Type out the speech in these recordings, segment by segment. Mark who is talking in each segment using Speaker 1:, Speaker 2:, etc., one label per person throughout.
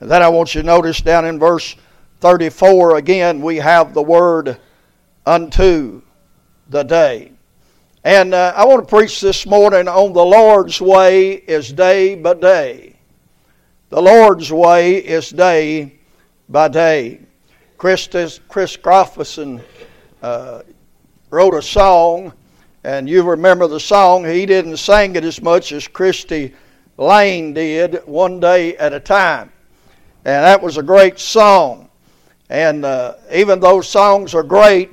Speaker 1: And then I want you to notice down in verse 34 again, we have the word unto the day. And uh, I want to preach this morning on the Lord's way is day by day. The Lord's way is day by day. Kris, Kris Kristofferson uh, wrote a song, and you remember the song. He didn't sing it as much as Cristy Lane did, one day at a time. And that was a great song. And uh, even though songs are great,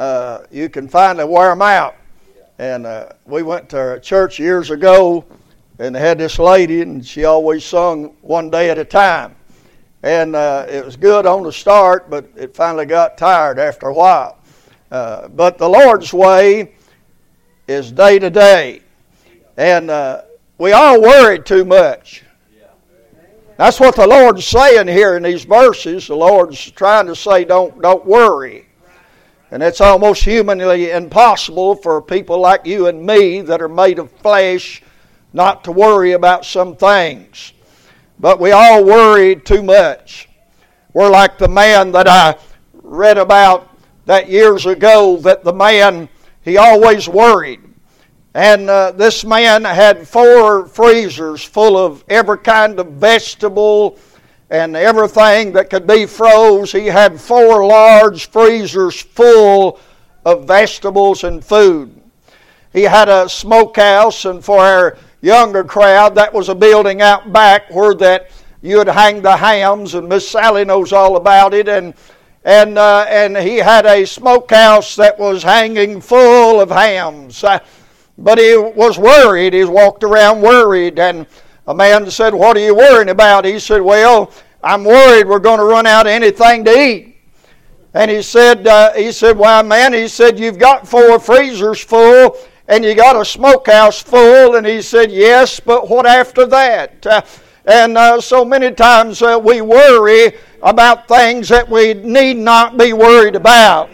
Speaker 1: uh, you can finally wear them out. And uh, we went to a church years ago, and they had this lady, and she always sung one day at a time. And uh, it was good on the start, but it finally got tired after a while. Uh, but the Lord's way is day to day. And uh, we all worry too much. That's what the Lord's saying here in these verses. The Lord's trying to say, don't, don't worry. And it's almost humanly impossible for people like you and me that are made of flesh not to worry about some things. But we all worry too much. We're like the man that I read about that years ago, that the man, he always worried. And uh, this man had four freezers full of every kind of vegetable and everything that could be froze. He had four large freezers full of vegetables and food. He had a smokehouse, and for our younger crowd, that was a building out back where that you would hang the hams, and Miss Sally knows all about it. And and uh, and he had a smokehouse that was hanging full of hams. Uh, but he was worried. He walked around worried. And a man said, What are you worrying about? He said, Well, I'm worried we're going to run out of anything to eat. And he said, uh, he said, Why, man? He said, You've got four freezers full and you got a smokehouse full. And he said, Yes, but what after that? Uh, and uh, so many times uh, we worry about things that we need not be worried about.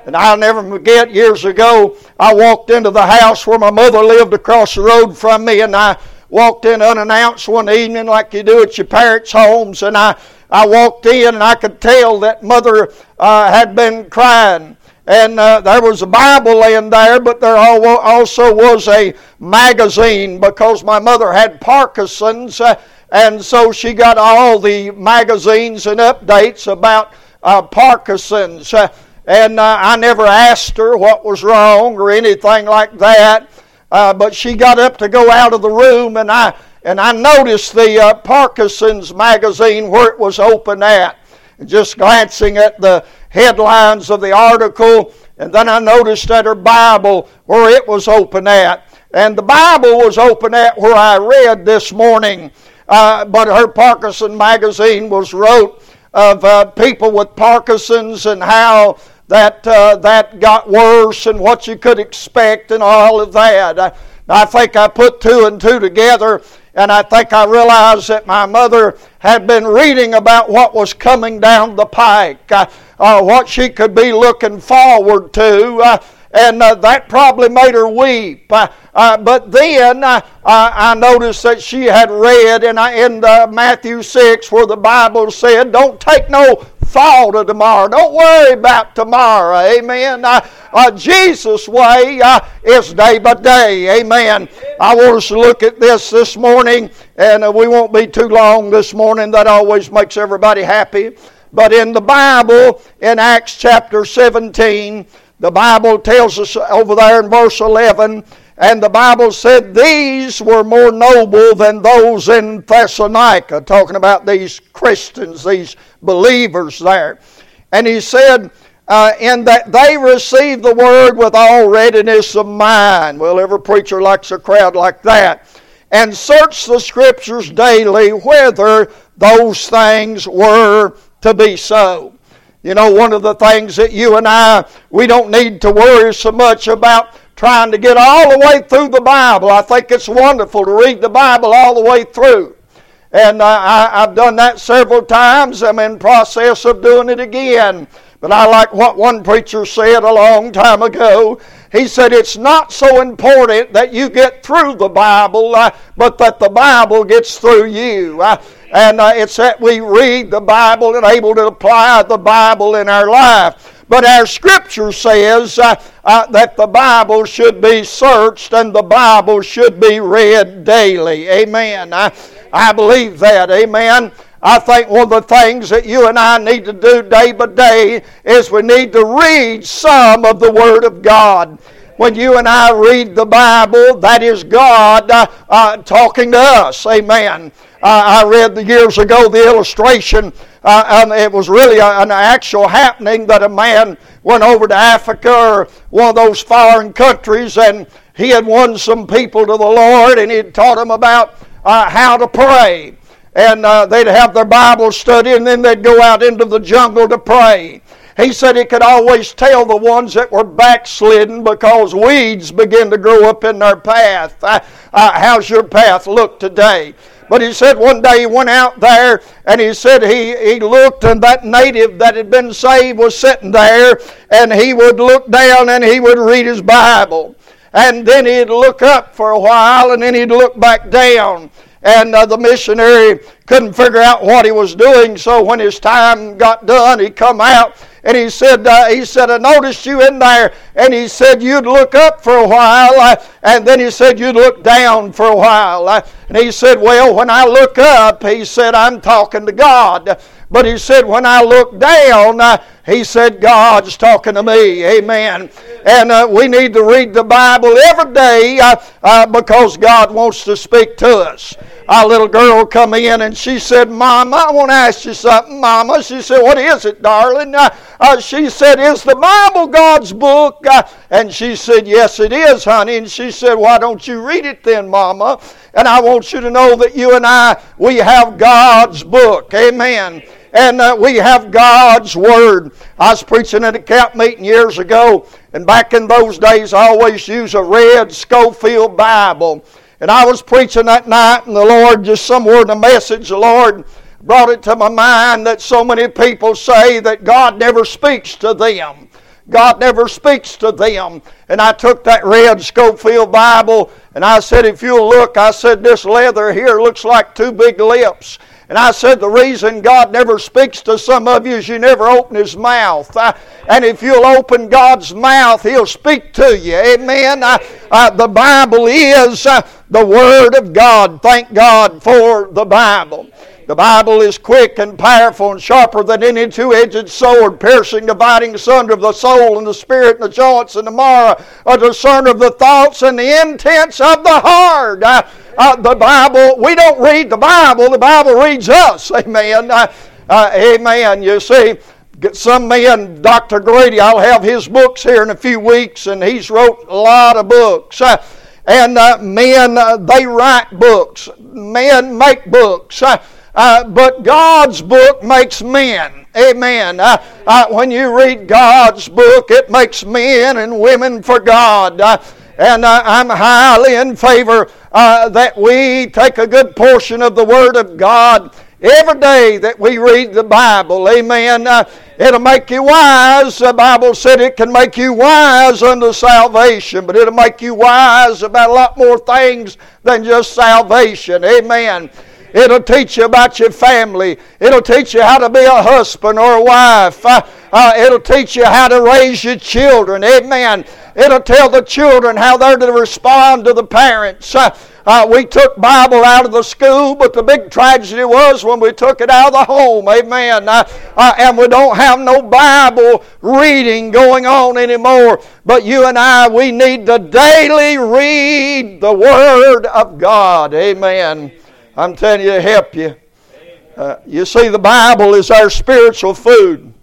Speaker 1: Uh, and I'll never forget years ago, I walked into the house where my mother lived across the road from me, and I walked in unannounced one evening like you do at your parents' homes, and I, I walked in and I could tell that mother uh, had been crying. And uh, there was a Bible laying there, but there also was a magazine because my mother had Parkinson's, uh, and so she got all the magazines and updates about uh, Parkinson's. And uh, I never asked her what was wrong or anything like that. Uh, but she got up to go out of the room, and I and I noticed the uh, Parkinson's magazine where it was open at. Just glancing at the headlines of the article, and then I noticed at her Bible where it was open at. And the Bible was open at where I read this morning. Uh, but her Parkinson magazine was wrote of uh, people with Parkinson's and how that, uh, that got worse and what you could expect and all of that. I, I think I put two and two together and I think I realized that my mother had been reading about what was coming down the pike, uh, uh, what she could be looking forward to. Uh, and uh, that probably made her weep. Uh, uh, but then I noticed that she had read in, in Matthew 6 where the Bible said, Don't take no thought of tomorrow. Don't worry about tomorrow. Amen. Uh, uh, Jesus' way uh, is day by day. Amen. I want us to look at this this morning, and uh, we won't be too long this morning. That always makes everybody happy. But in the Bible, in Acts chapter 17, the Bible tells us over there in verse 11 and the Bible said these were more noble than those in Thessalonica, talking about these Christians, these believers there. And he said, uh, in that they received the word with all readiness of mind. Well, every preacher likes a crowd like that. And search the scriptures daily whether those things were to be so. You know, one of the things that you and I, we don't need to worry so much about trying to get all the way through the Bible. I think it's wonderful to read the Bible all the way through. And uh, I, I've done that several times. I'm in process of doing it again. But I like what one preacher said a long time ago. He said, It's not so important that you get through the Bible, uh, but that the Bible gets through you. Uh, And uh, it's that we read the Bible and able to apply the Bible in our life. But our scripture says uh, uh, that the Bible should be searched and the Bible should be read daily. Amen. I, I believe that. Amen. I think one of the things that you and I need to do day by day is we need to read some of the Word of God. When you and I read the Bible, that is God uh, uh, talking to us. Amen. I read years ago the illustration. Uh, and it was really an actual happening that a man went over to Africa or one of those foreign countries and he had won some people to the Lord and he'd taught them about uh, how to pray and uh, they'd have their Bible study, and then they'd go out into the jungle to pray. He said he could always tell the ones that were backslidden because weeds begin to grow up in their path. Uh, uh, how's your path look today? But he said one day he went out there and he said he, he looked and that native that had been saved was sitting there and he would look down and he would read his Bible. And then he'd look up for a while and then he'd look back down and uh, the missionary couldn't figure out what he was doing. So when his time got done, he come out and he said, uh, he said, I noticed you in there. And he said, you'd look up for a while. Uh, and then he said, you'd look down for a while. Uh, and he said, well, when I look up, he said, I'm talking to God. But he said, when I look down, uh, he said, God's talking to me. Amen. And uh, we need to read the Bible every day uh, uh, because God wants to speak to us. Our little girl come in and she said, Mama, I want to ask you something, Mama. She said, What is it, darling? Uh, uh, she said, Is the Bible God's book? And she said, Yes, it is, honey. And she said, Why don't you read it then, Mama? And I want you to know that you and I, we have God's book. Amen and uh, we have God's Word. I was preaching at a camp meeting years ago, and back in those days, I always used a red Scofield Bible. And I was preaching that night, and the Lord, just somewhere in the message, the Lord brought it to my mind that so many people say that God never speaks to them. God never speaks to them. And I took that red Scofield Bible and I said, if you'll look, I said, this leather here looks like two big lips. And I said, the reason God never speaks to some of you is you never open His mouth. And if you'll open God's mouth, He'll speak to you. Amen. The Bible is uh, the Word of God. Thank God for the Bible. The Bible is quick and powerful and sharper than any two edged sword, piercing, dividing asunder of the soul and the spirit and the joints and the marrow, a discerner of the thoughts and the intents of the heart. Uh, the Bible, we don't read the Bible, the Bible reads us. Amen. Uh, uh, amen. You see, some men, Dr. Grady, I'll have his books here in a few weeks, and he's wrote a lot of books. Uh, and uh, men, uh, they write books. Men make books. but God's book makes men. Amen. Uh, uh, when you read God's book, it makes men and women for God. Uh, and I'm highly in favor uh, that we take a good portion of the Word of God every day that we read the Bible. Amen. Uh, it'll make you wise. The Bible said it can make you wise unto salvation, but it'll make you wise about a lot more things than just salvation. Amen. It'll teach you about your family. It'll teach you how to be a husband or a wife. Uh, uh, it'll teach you how to raise your children. Amen. It'll tell the children how they're to respond to the parents. Uh, uh, we took Bible out of the school, but the big tragedy was when we took it out of the home. Amen. Uh, uh, and we don't have no Bible reading going on anymore. But you and I, we need to daily read the Word of God. Amen. I'm telling you to help you. Uh, you see, the Bible is our spiritual food.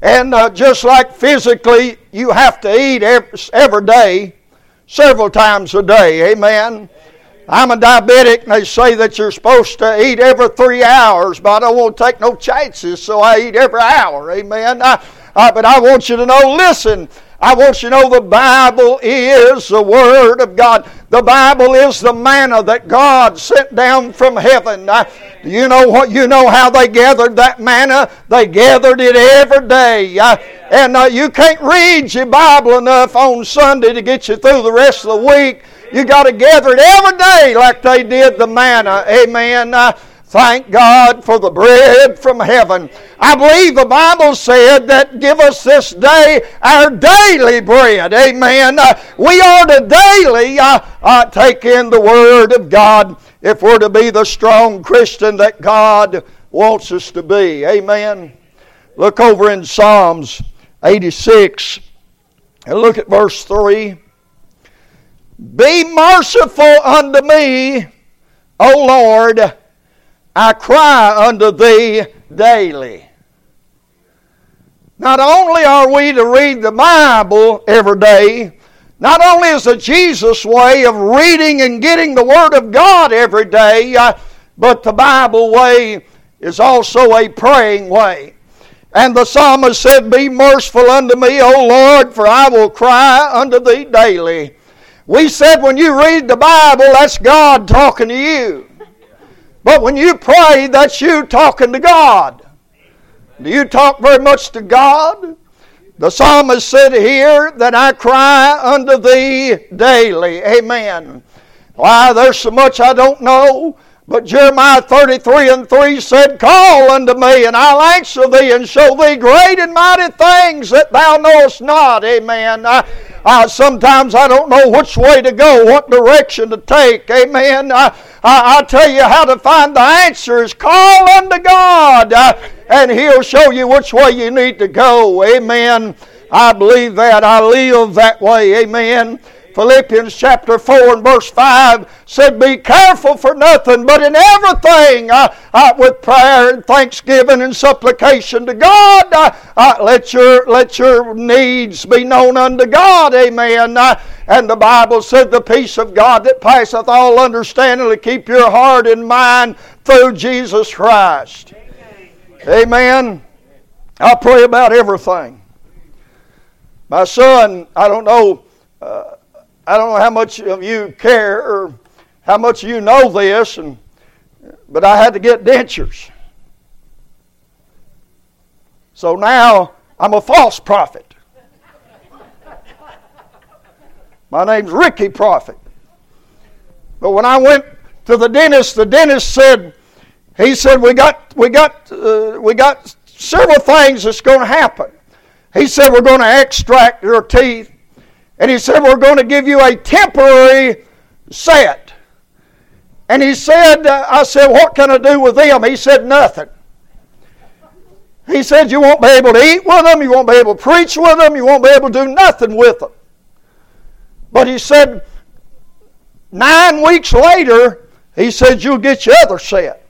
Speaker 1: And uh, just like physically, you have to eat every, every day, several times a day. Amen. I'm a diabetic, and they say that you're supposed to eat every three hours, but I don't want to take no chances, so I eat every hour. Amen. I, I, but I want you to know listen, I want you to know the Bible is the Word of God. The Bible is the manna that God sent down from heaven. Uh, you know what? You know how they gathered that manna? They gathered it every day. Uh, and uh, you can't read your Bible enough on Sunday to get you through the rest of the week. You got to gather it every day like they did the manna. Amen. Uh, Thank God for the bread from heaven. I believe the Bible said that give us this day our daily bread. Amen. Uh, we are to daily uh, uh, take in the Word of God if we're to be the strong Christian that God wants us to be. Amen. Look over in Psalms 86 and look at verse 3. Be merciful unto me, O Lord I cry unto thee daily. Not only are we to read the Bible every day, not only is the Jesus way of reading and getting the Word of God every day, uh, but the Bible way is also a praying way. And the psalmist said, Be merciful unto me, O Lord, for I will cry unto thee daily. We said when you read the Bible, that's God talking to you. But when you pray, that's you talking to God. Do you talk very much to God? The psalmist said here that I cry unto thee daily. Amen. Why, there's so much I don't know. But Jeremiah 33 and 3 said, Call unto me, and I'll answer thee, and show thee great and mighty things that thou knowest not. Amen. Uh, uh, sometimes I don't know which way to go, what direction to take. Amen. I, I, will tell you how to find the answers. Call unto God, uh, and He'll show you which way you need to go. Amen. I believe that. I live that way. Amen. Philippians chapter 4 and verse 5 said, Be careful for nothing, but in everything, uh, uh, with prayer and thanksgiving and supplication to God, uh, let, your, let your needs be known unto God. Amen. And the Bible said, The peace of God that passeth all understanding to keep your heart and mind through Jesus Christ. Amen. Amen. I pray about everything. My son, I don't know. Uh, I don't know how much of you care or how much you know this, and, but I had to get dentures. So now I'm a false prophet. My name's Ricky Prophet. But when I went to the dentist, the dentist said, he said, we got, we got, uh, we got several things that's going to happen. He said, we're going to extract your teeth. And he said, We're going to give you a temporary set. And he said, uh, I said, What can I do with them? He said, Nothing. He said, You won't be able to eat with them, you won't be able to preach with them, you won't be able to do nothing with them. But he said, Nine weeks later, he said, You'll get your other set.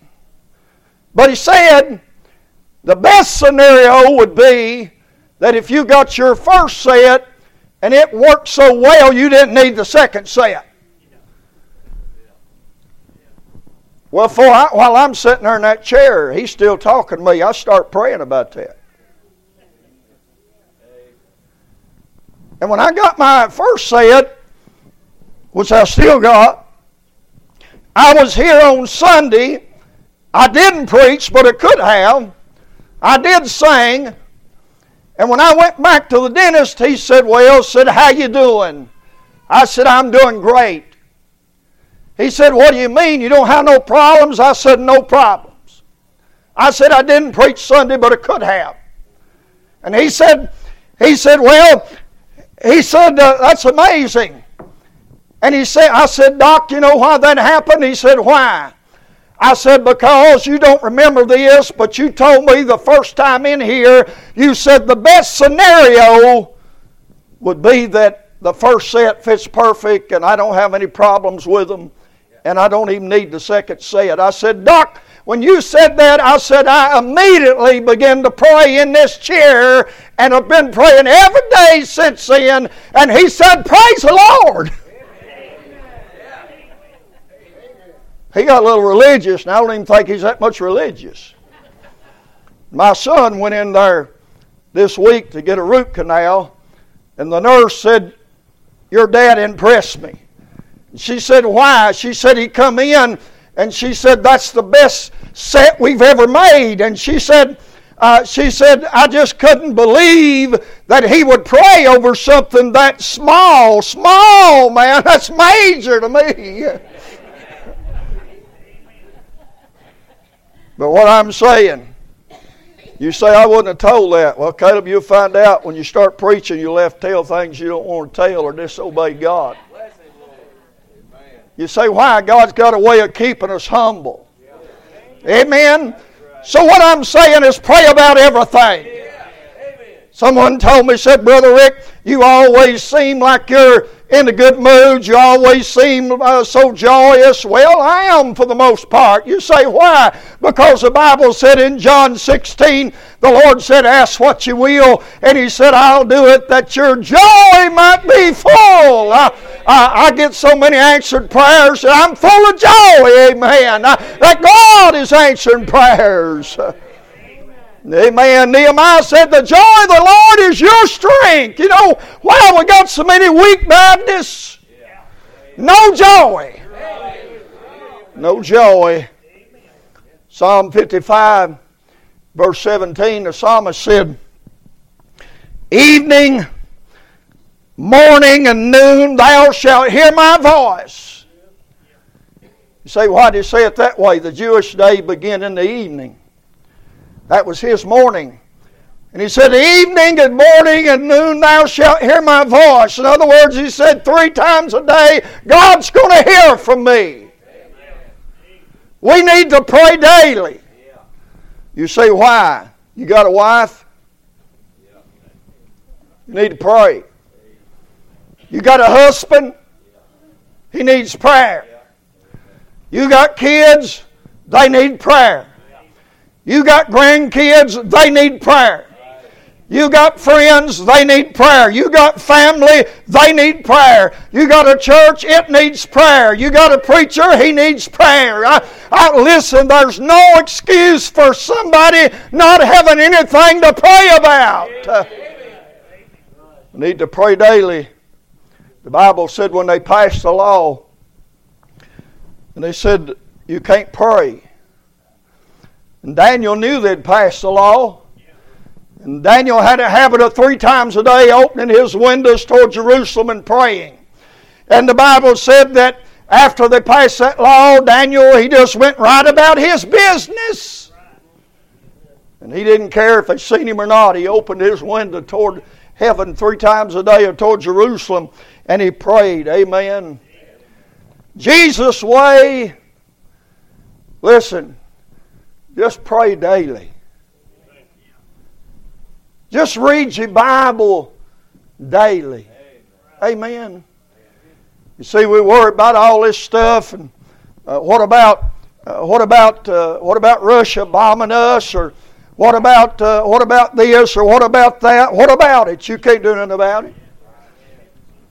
Speaker 1: But he said, The best scenario would be that if you got your first set, and it worked so well you didn't need the second set. Well, for I, while I'm sitting there in that chair, he's still talking to me. I start praying about that. And when I got my first set, which I still got, I was here on Sunday. I didn't preach, but I could have. I did sing. And when I went back to the dentist, he said, Well, said, how you doing? I said, I'm doing great. He said, What do you mean? You don't have no problems? I said, No problems. I said, I didn't preach Sunday, but I could have. And he said, he said, Well, he said, uh, That's amazing. And he said, I said, Doc, you know why that happened? He said, Why? I said, because you don't remember this, but you told me the first time in here, you said the best scenario would be that the first set fits perfect and I don't have any problems with them and I don't even need the second set. I said, Doc, when you said that, I said, I immediately began to pray in this chair and have been praying every day since then. And he said, Praise the Lord. He got a little religious, and I don't even think he's that much religious. My son went in there this week to get a root canal, and the nurse said, Your dad impressed me. And she said, Why? She said, He come in, and she said, That's the best set we've ever made. And she said, uh, she said, I just couldn't believe that he would pray over something that small. Small, man. That's major to me. But what I'm saying, you say I wouldn't have told that. Well, Caleb, you'll find out when you start preaching, you'll have to tell things you don't want to tell or disobey God. You say, why? God's got a way of keeping us humble. Amen. So what I'm saying is pray about everything. Someone told me, said, Brother Rick, you always seem like you're in a good mood. You always seem uh, so joyous. Well, I am for the most part. You say, why? Because the Bible said in John 16, the Lord said, Ask what you will. And He said, I'll do it that your joy might be full. Uh, I, I get so many answered prayers, I'm full of joy. Amen. Uh, that God is answering prayers. Amen. Nehemiah said, The joy of the Lord is your strength. You know, why we got so many weak Baptists? No joy. No joy. Psalm 55, verse 17, the psalmist said, Evening, morning, and noon thou shalt hear my voice. You say, why did he say it that way? The Jewish day began in the evening. That was his morning. And he said, Evening and morning and noon thou shalt hear my voice. In other words, he said three times a day, God's going to hear from me. We need to pray daily. You say, why? You got a wife? You need to pray. You got a husband? He needs prayer. You got kids? They need prayer. You got grandkids, they need prayer. You got friends, they need prayer. You got family, they need prayer. You got a church, it needs prayer. You got a preacher, he needs prayer. I, I, listen, there's no excuse for somebody not having anything to pray about. Uh, need to pray daily. The Bible said when they passed the law, and they said, You can't pray. And Daniel knew they'd passed the law. And Daniel had a habit of three times a day opening his windows toward Jerusalem and praying. And the Bible said that after they passed that law, Daniel, he just went right about his business. And he didn't care if they seen him or not. He opened his window toward heaven three times a day or toward Jerusalem and he prayed. Amen. Jesus' way, listen, just pray daily. Just read your Bible daily. Amen. You see, we worry about all this stuff, and uh, what about uh, what about uh, what about Russia bombing us, or what about uh, what about this, or what about that? What about it? You can't do nothing about it.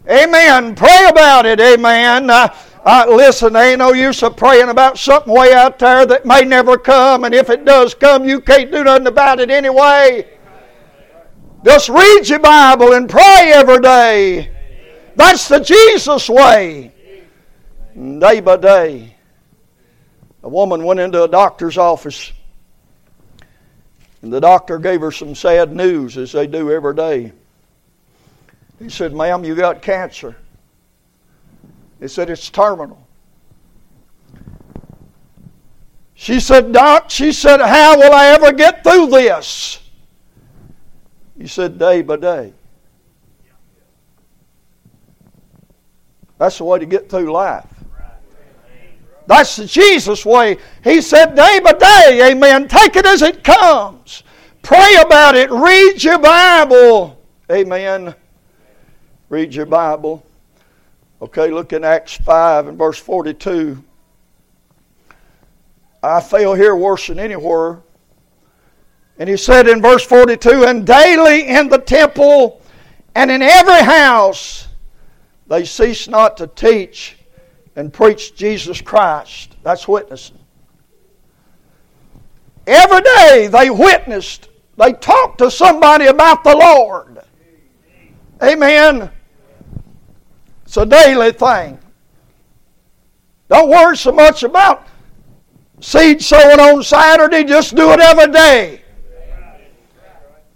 Speaker 1: Amen. Pray about it. Amen. Listen, there ain't no use of praying about something way out there that may never come, and if it does come, you can't do nothing about it anyway. Just read your Bible and pray every day. That's the Jesus way. Day by day, a woman went into a doctor's office, and the doctor gave her some sad news, as they do every day. He said, Ma'am, you got cancer. He said, It's terminal. She said, Doc, she said, How will I ever get through this? He said, Day by day. That's the way to get through life. That's the Jesus way. He said, Day by day, amen. Take it as it comes. Pray about it. Read your Bible. Amen. Read your Bible. Okay, look in Acts 5 and verse 42. I fail here worse than anywhere. And he said in verse 42 And daily in the temple and in every house they cease not to teach and preach Jesus Christ. That's witnessing. Every day they witnessed, they talked to somebody about the Lord. Amen. It's a daily thing. Don't worry so much about seed sowing on Saturday. Just do it every day.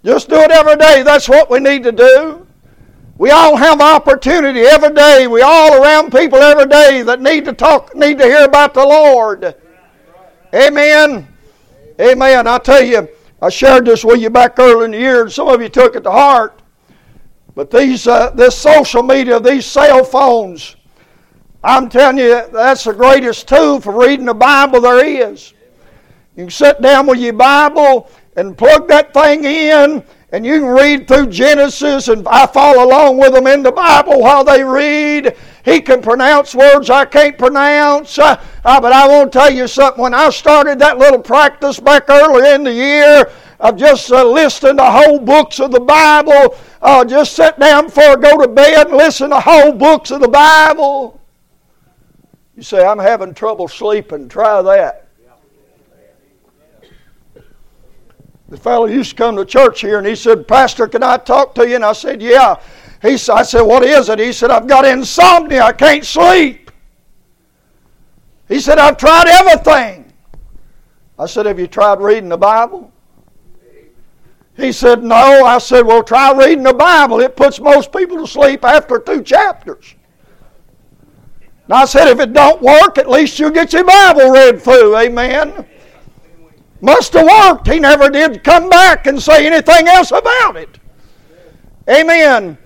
Speaker 1: Just do it every day. That's what we need to do. We all have opportunity every day. We all around people every day that need to talk, need to hear about the Lord. Amen. Amen. I tell you, I shared this with you back early in the year, and some of you took it to heart. But these, uh, this social media, these cell phones, I'm telling you, that's the greatest tool for reading the Bible there is. You can sit down with your Bible and plug that thing in, and you can read through Genesis, and I follow along with them in the Bible while they read. He can pronounce words I can't pronounce. Uh, uh, but I want to tell you something. When I started that little practice back early in the year, of just uh, listening to whole books of the Bible. Uh, just sit down before I go to bed and listen to whole books of the Bible. You say, I'm having trouble sleeping. Try that. The fellow used to come to church here and he said, Pastor, can I talk to you? And I said, Yeah. He I said, What is it? He said, I've got insomnia. I can't sleep. He said, I've tried everything. I said, Have you tried reading the Bible? He said, No. I said, Well, try reading the Bible. It puts most people to sleep after two chapters. And I said, If it don't work, at least you'll get your Bible read through. Amen. Must have worked. He never did come back and say anything else about it. Amen.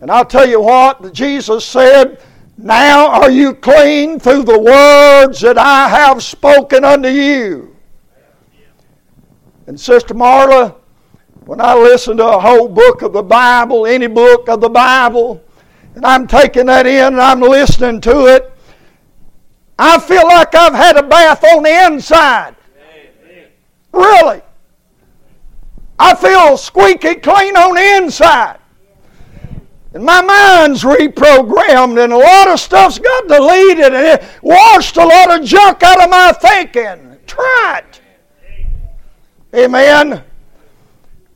Speaker 1: And I'll tell you what, Jesus said, Now are you clean through the words that I have spoken unto you. And Sister Marla, when I listen to a whole book of the Bible, any book of the Bible, and I'm taking that in and I'm listening to it, I feel like I've had a bath on the inside. Really. I feel squeaky clean on the inside. And my mind's reprogrammed, and a lot of stuff's got deleted, and it washed a lot of junk out of my thinking. Try it. Amen.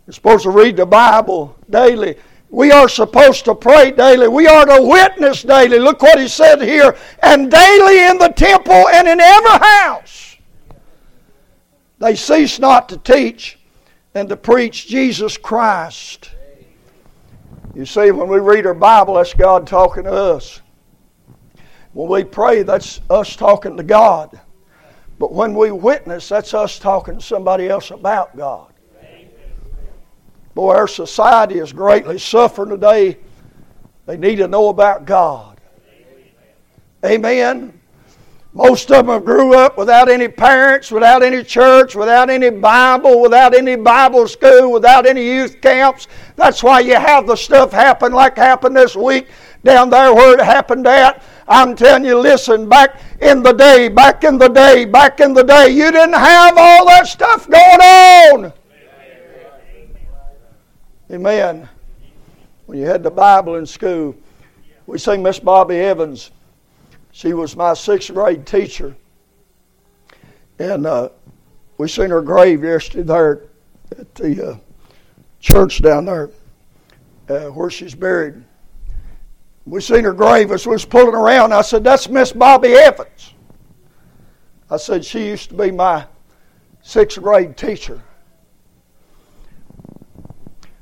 Speaker 1: You're supposed to read the Bible daily. We are supposed to pray daily. We are to witness daily. Look what he said here. And daily in the temple and in every house they cease not to teach and to preach Jesus Christ. You see, when we read our Bible, that's God talking to us. When we pray, that's us talking to God. But when we witness, that's us talking to somebody else about God. Boy, our society is greatly suffering today. They need to know about God. Amen. Most of them grew up without any parents, without any church, without any Bible, without any Bible school, without any youth camps. That's why you have the stuff happen like happened this week down there where it happened at. I'm telling you, listen, back in the day, back in the day, back in the day, you didn't have all that stuff going on. Amen. When you had the Bible in school, we sing Miss Bobby Evans. She was my sixth grade teacher. And uh, we seen her grave yesterday there at the uh, church down there uh, where she's buried. We seen her grave as we was pulling around. I said, That's Miss Bobby Evans. I said, She used to be my sixth grade teacher.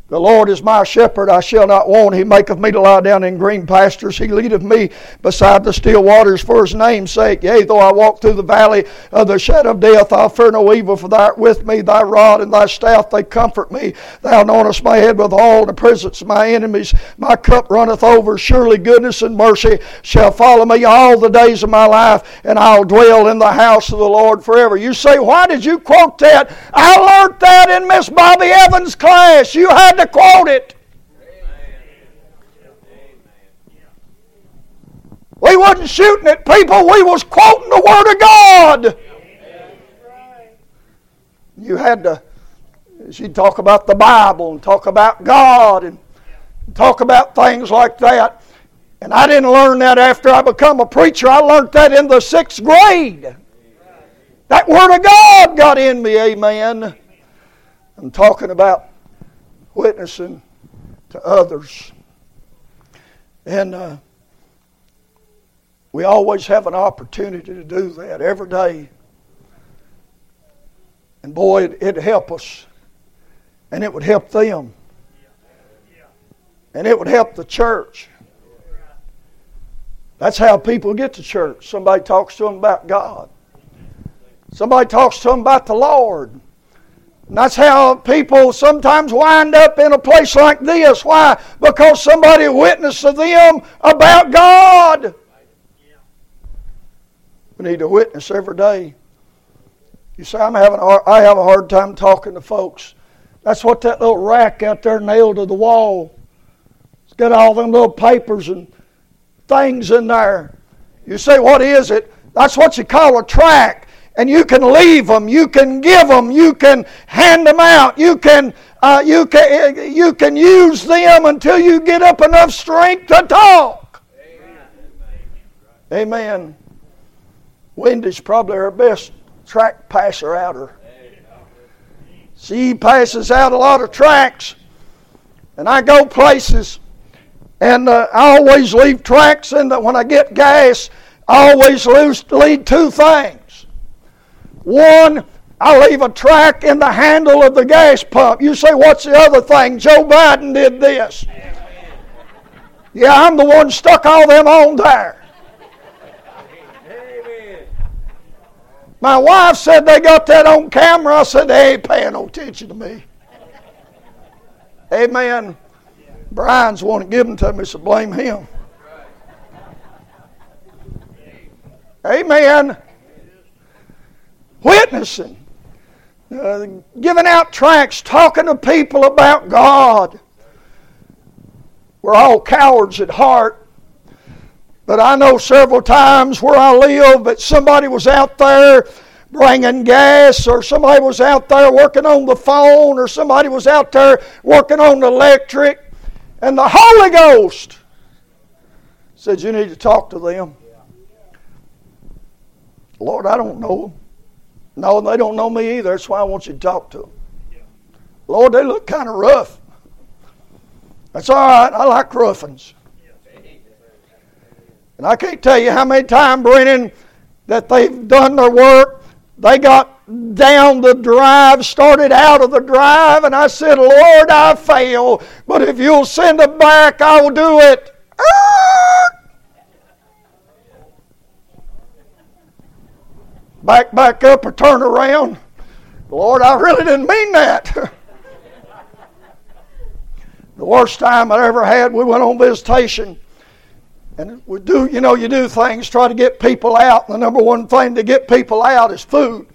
Speaker 1: The Lord is my shepherd, I shall not want. He maketh me to lie down in green pastures. He leadeth me beside the still waters for his name's sake. Yea, though I walk through the valley of the shadow of death, I'll fear no evil, for thou art with me. Thy rod and thy staff, they comfort me. Thou anointest my head with oil the presence of my enemies. My cup runneth over. Surely goodness and mercy shall follow me all the days of my life, and I'll dwell in the house of the Lord forever. You say, why did you quote that? I learned that in Miss Bobby Evans' class. You had to quote it. We wasn't shooting at people, we was quoting the Word of God. You had to, she'd talk about the Bible and talk about God and talk about things like that. And I didn't learn that after I become a preacher. I learned that in the sixth grade. That Word of God got in me, amen. I'm talking about witnessing to others. And uh, we always have an opportunity to do that every day. And boy, it, it'd help us. And it would help them. And it would help the church. That's how people get to church. Somebody talks to them about God. Somebody talks to them about the Lord. And that's how people sometimes wind up in a place like this. Why? Because somebody witnessed to them about God. We need to witness every day. You say, I'm having a, I have a hard time talking to folks. That's what that little rack out there nailed to the wall. It's got all them little papers and things in there. You say, what is it? That's what you call a track. And you can leave them, you can give them, you can hand them out, you can, uh, you can, you can use them until you get up enough strength to talk. Amen. Amen. Wendy's probably our best track passer outer. She passes out a lot of tracks, and I go places, and uh, I always leave tracks. And when I get gas, I always lose, lead two things. One, I leave a track in the handle of the gas pump. You say, what's the other thing? Joe Biden did this. Yeah, I'm the one stuck all them on there. My wife said they got that on camera. I said they ain't paying no attention to me. Amen. Brian's one to give them to me, so blame him. Amen. Witnessing, uh, giving out tracts, talking to people about God. We're all cowards at heart. But I know several times where I live that somebody was out there bringing gas, or somebody was out there working on the phone, or somebody was out there working on the electric, and the Holy Ghost said, You need to talk to them. Lord, I don't know them. No, they don't know me either. That's why I want you to talk to them. Lord, they look kind of rough. That's all right. I like roughings. And I can't tell you how many times, Brennan, that they've done their work. They got down the drive, started out of the drive, and I said, Lord, I fail, but if you'll send them back, I will do it. Back, back up, or turn around. Lord, I really didn't mean that. the worst time I ever had, we went on visitation and we do, you know, you do things, try to get people out. And the number one thing to get people out is food.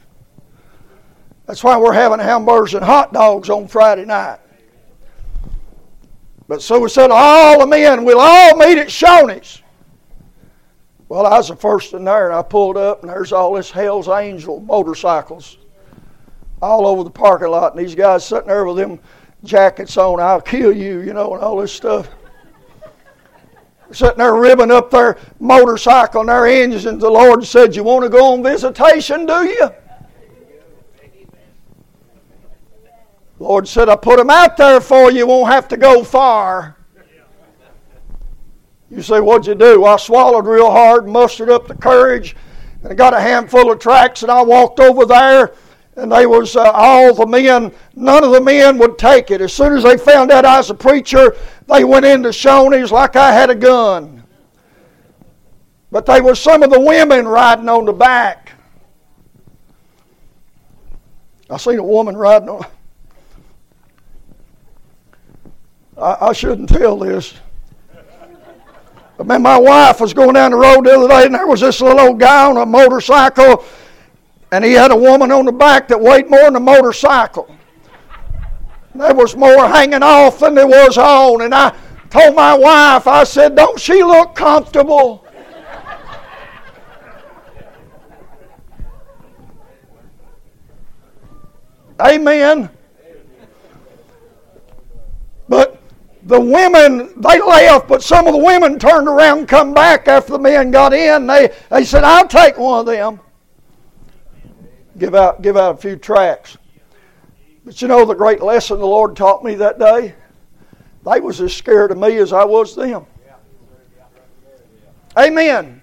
Speaker 1: That's why we're having hamburgers and hot dogs on Friday night. But so we said, all the men, we'll all meet at Shoney's. Well, I was the first in there, and I pulled up, and there's all this Hell's Angel motorcycles all over the parking lot, and these guys sitting there with them jackets on, I'll kill you, you know, and all this stuff sitting there ribbing up their motorcycle and their engines, and the Lord said, You want to go on visitation, do you? Lord said, I put them out there for you, you won't have to go far. You say, What'd you do? Well, I swallowed real hard, mustered up the courage, and got a handful of tracks, and I walked over there and they was uh, all the men none of the men would take it. As soon as they found out i was a preacher they went into shoney's like i had a gun. But they were some of the women riding on the back. I seen a woman riding on. I, I shouldn't tell this man my wife was going down the road the other day and there was this little old guy on a motorcycle and he had a woman on the back that weighed more than a motorcycle. There was more hanging off than there was on. And I told my wife, I said, Don't she look comfortable? Amen. But the women, they left, but some of the women turned around and come back after the men got in. They, they said, I'll take one of them give out give out a few tracts. But you know the great lesson the Lord taught me that day? They was as scared of me as I was them. Amen.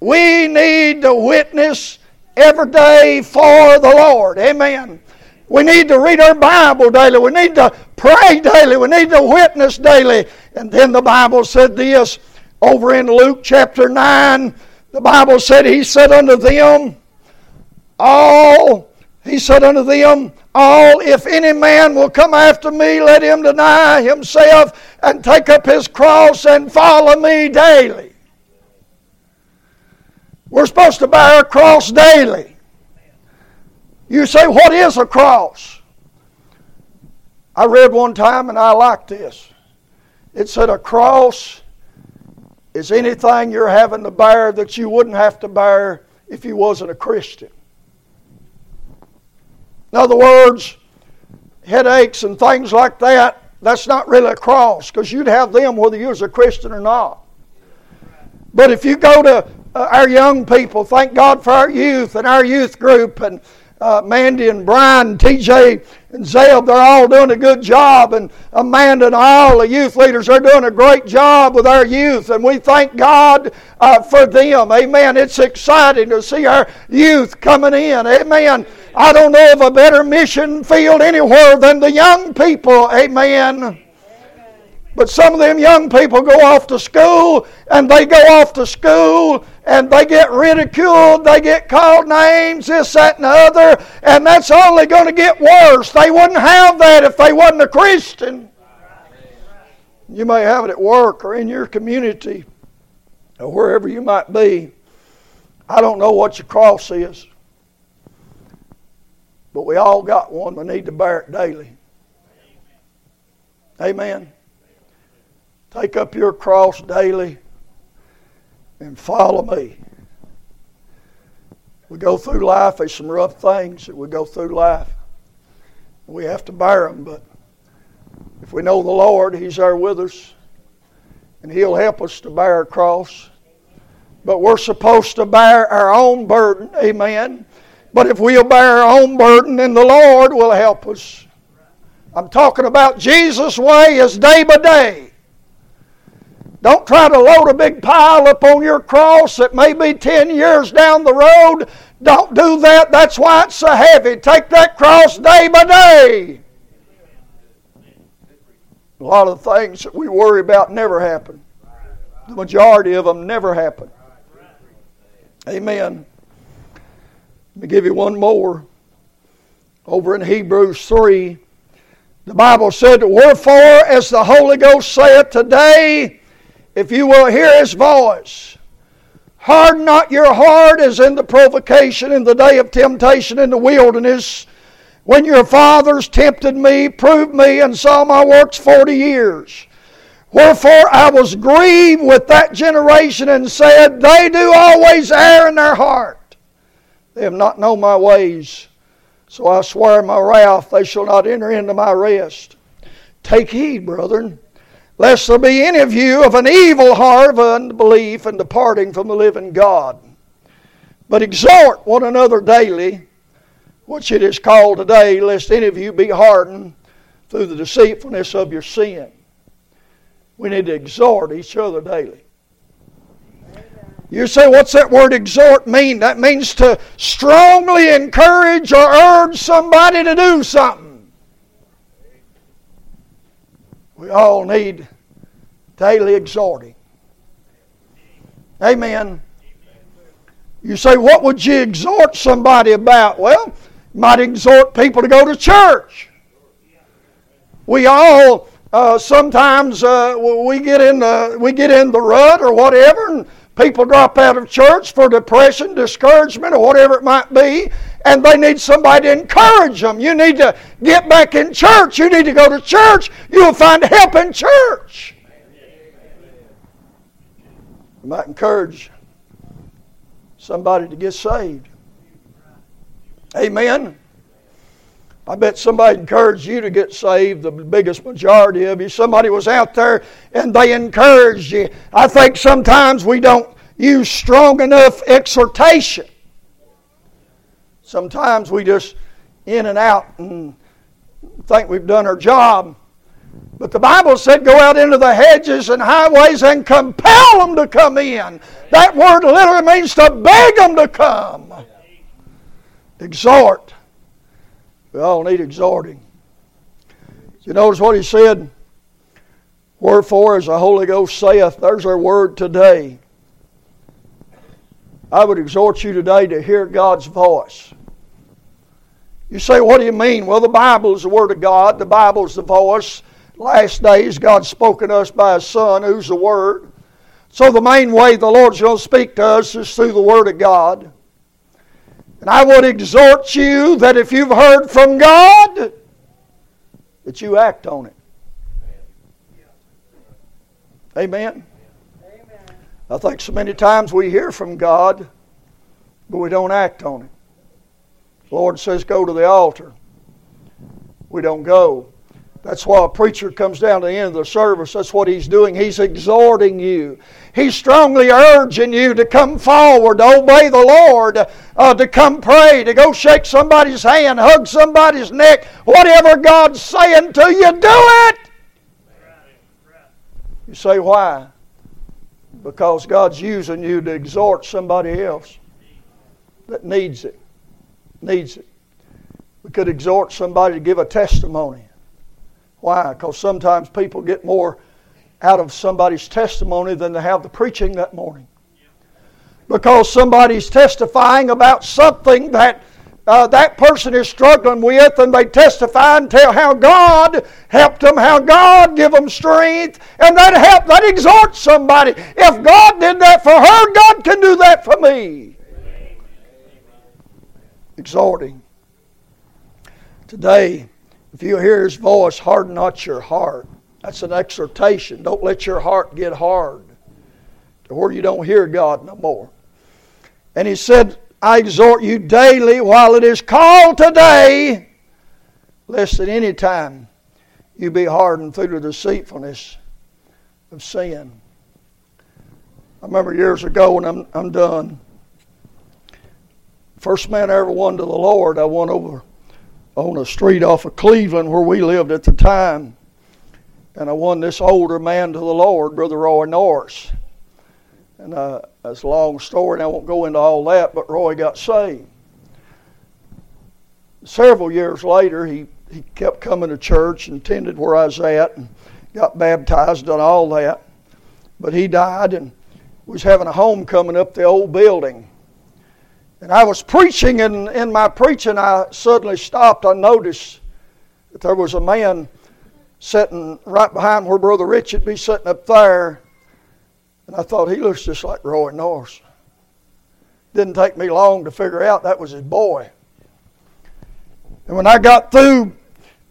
Speaker 1: We need to witness every day for the Lord. Amen. We need to read our Bible daily. We need to pray daily. We need to witness daily. And then the Bible said this over in Luke chapter 9. The Bible said, He said unto them, all He said unto them, All, if any man will come after me, let him deny himself and take up his cross and follow me daily. We're supposed to bear a cross daily. You say, What is a cross? I read one time and I like this. It said, A cross is anything you're having to bear that you wouldn't have to bear if you wasn't a Christian. In other words, headaches and things like that, that's not really a cross because you'd have them whether you was a Christian or not. But if you go to uh, our young people, thank God for our youth and our youth group and uh, Mandy and Brian and TJ and Zeb, they're all doing a good job. And Amanda and all the youth leaders are doing a great job with our youth. And we thank God uh, for them. Amen. It's exciting to see our youth coming in. Amen. I don't know of a better mission field anywhere than the young people. Amen. But some of them young people go off to school and they go off to school and they get ridiculed, they get called names, this, that, and the other, and that's only going to get worse. They wouldn't have that if they wasn't a Christian. You may have it at work or in your community or wherever you might be. I don't know what your cross is, but we all got one. We need to bear it daily. Amen. Take up your cross daily and follow me. We go through life, there's some rough things that we go through life. We have to bear them, but if we know the Lord, He's there with us, and He'll help us to bear our cross. But we're supposed to bear our own burden, amen. But if we'll bear our own burden, then the Lord will help us. I'm talking about Jesus' way is day by day. Don't try to load a big pile up on your cross that may be 10 years down the road. Don't do that. That's why it's so heavy. Take that cross day by day. A lot of the things that we worry about never happen. The majority of them never happen. Amen. Let me give you one more. Over in Hebrews 3, the Bible said, Wherefore, as the Holy Ghost saith today, if you will hear his voice. Harden not your heart as in the provocation in the day of temptation in the wilderness, when your fathers tempted me, proved me, and saw my works forty years. Wherefore I was grieved with that generation and said, They do always err in their heart. They have not known my ways. So I swear in my wrath, they shall not enter into my rest. Take heed, brethren lest there be any of you of an evil heart of unbelief and departing from the living God. But exhort one another daily, which it is called today, lest any of you be hardened through the deceitfulness of your sin. We need to exhort each other daily. You say, what's that word exhort mean? That means to strongly encourage or urge somebody to do something. We all need daily exhorting. Amen. You say, what would you exhort somebody about? Well, you might exhort people to go to church. We all uh, sometimes uh, we get in the we get in the rut or whatever, and people drop out of church for depression, discouragement, or whatever it might be, and they need somebody to encourage them. You need to get back in church. You need to go to church. You'll find help in church. You might encourage somebody to get saved. Amen. I bet somebody encouraged you to get saved, the biggest majority of you. Somebody was out there and they encouraged you. I think sometimes we don't use strong enough exhortation. Sometimes we just in and out and think we've done our job. But the Bible said, go out into the hedges and highways and compel them to come in. That word literally means to beg them to come. Exhort. We all need exhorting. You notice what he said? Wherefore, as the Holy Ghost saith, there's our word today. I would exhort you today to hear God's voice. You say, what do you mean? Well, the Bible is the Word of God. The Bible is the voice. Last days, God's spoken to us by His Son, who's the Word. So the main way the Lord's going to speak to us is through the Word of God. And I would exhort you that if you've heard from God, that you act on it. Amen. Amen. I think so many times we hear from God, but we don't act on it. The Lord says, Go to the altar. We don't go. That's why a preacher comes down to the end of the service. That's what he's doing. He's exhorting you. He's strongly urging you to come forward, to obey the Lord, uh, to come pray, to go shake somebody's hand, hug somebody's neck. Whatever God's saying to you, do it. You say, why? Because God's using you to exhort somebody else that needs it. Needs it. We could exhort somebody to give a testimony. Why? Because sometimes people get more out of somebody's testimony than they have the preaching that morning. Because somebody's testifying about something that uh, that person is struggling with, and they testify and tell how God helped them, how God give them strength, and that help that exhorts somebody. If God did that for her, God can do that for me. Exhorting. Today, if you hear his voice, harden not your heart. That's an exhortation. Don't let your heart get hard to where you don't hear God no more. And he said, I exhort you daily while it is called today, lest at any time you be hardened through the deceitfulness of sin. I remember years ago when I'm, I'm done. First man I ever won to the Lord, I won over on a street off of Cleveland where we lived at the time. And I won this older man to the Lord, Brother Roy Norris. And uh, that's a long story, and I won't go into all that, but Roy got saved. Several years later, he, he kept coming to church and attended where I was at and got baptized, and all that. But he died and was having a homecoming up the old building. And I was preaching, and in my preaching, I suddenly stopped. I noticed that there was a man sitting right behind where Brother Richard be sitting up there. And I thought, he looks just like Roy Norris. Didn't take me long to figure out that was his boy. And when I got through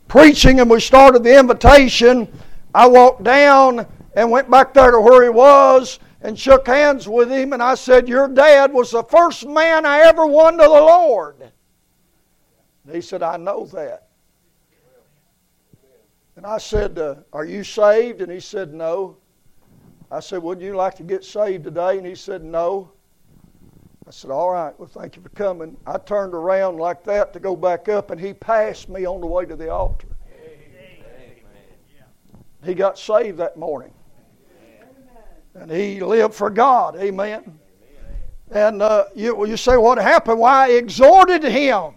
Speaker 1: preaching and we started the invitation, I walked down and went back there to where he was and shook hands with him, and I said, Your dad was the first man I ever won to the Lord. And he said, I know that. And I said, uh, Are you saved? And he said, No. I said, Wouldn't you like to get saved today? And he said, No. I said, All right, well, thank you for coming. I turned around like that to go back up, and he passed me on the way to the altar. Amen. He got saved that morning. And he lived for God. Amen. And uh, you, you say, what happened? Why, I exhorted him.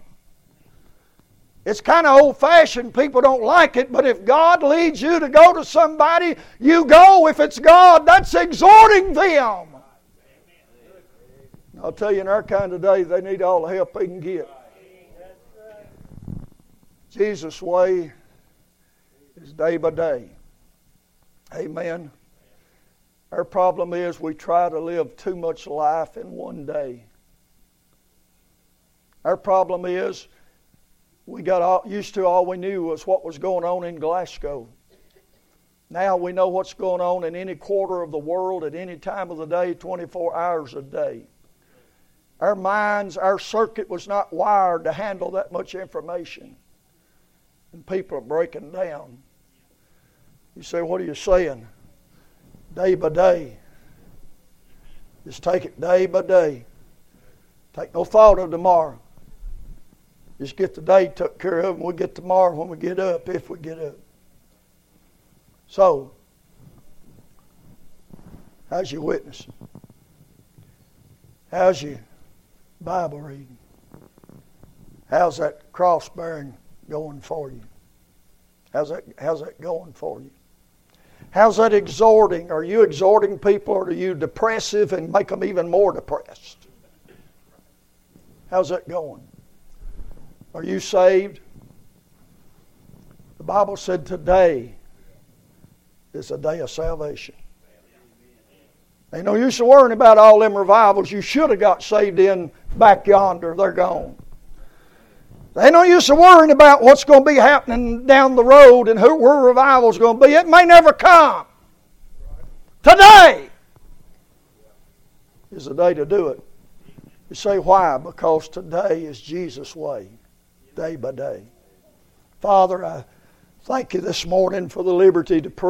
Speaker 1: It's kind of old fashioned. People don't like it, but if God leads you to go to somebody, you go. If it's God, that's exhorting them. I'll tell you, in our kind of day, they need all the help they can get. Jesus' way is day by day. Amen. Our problem is we try to live too much life in one day. Our problem is we got all, used to all we knew was what was going on in Glasgow. Now we know what's going on in any quarter of the world at any time of the day, 24 hours a day. Our minds, our circuit was not wired to handle that much information. And people are breaking down. You say, What are you saying? Day by day. Just take it day by day. Take no thought of tomorrow. Just get the day took care of, and we'll get tomorrow when we get up, if we get up. So, how's your witnessing? How's your Bible reading? How's that cross bearing going for you? How's that, how's that going for you? How's that exhorting? Are you exhorting people or are you depressive and make them even more depressed? How's that going? Are you saved? The Bible said today is a day of salvation. Ain't no use worrying about all them revivals you should have got saved in back yonder. They're gone. Ain't no use of worrying about what's going to be happening down the road and who, where revival's going to be. It may never come. Today is the day to do it. You say why? Because today is Jesus' way, day by day. Father, I thank you this morning for the liberty to preach.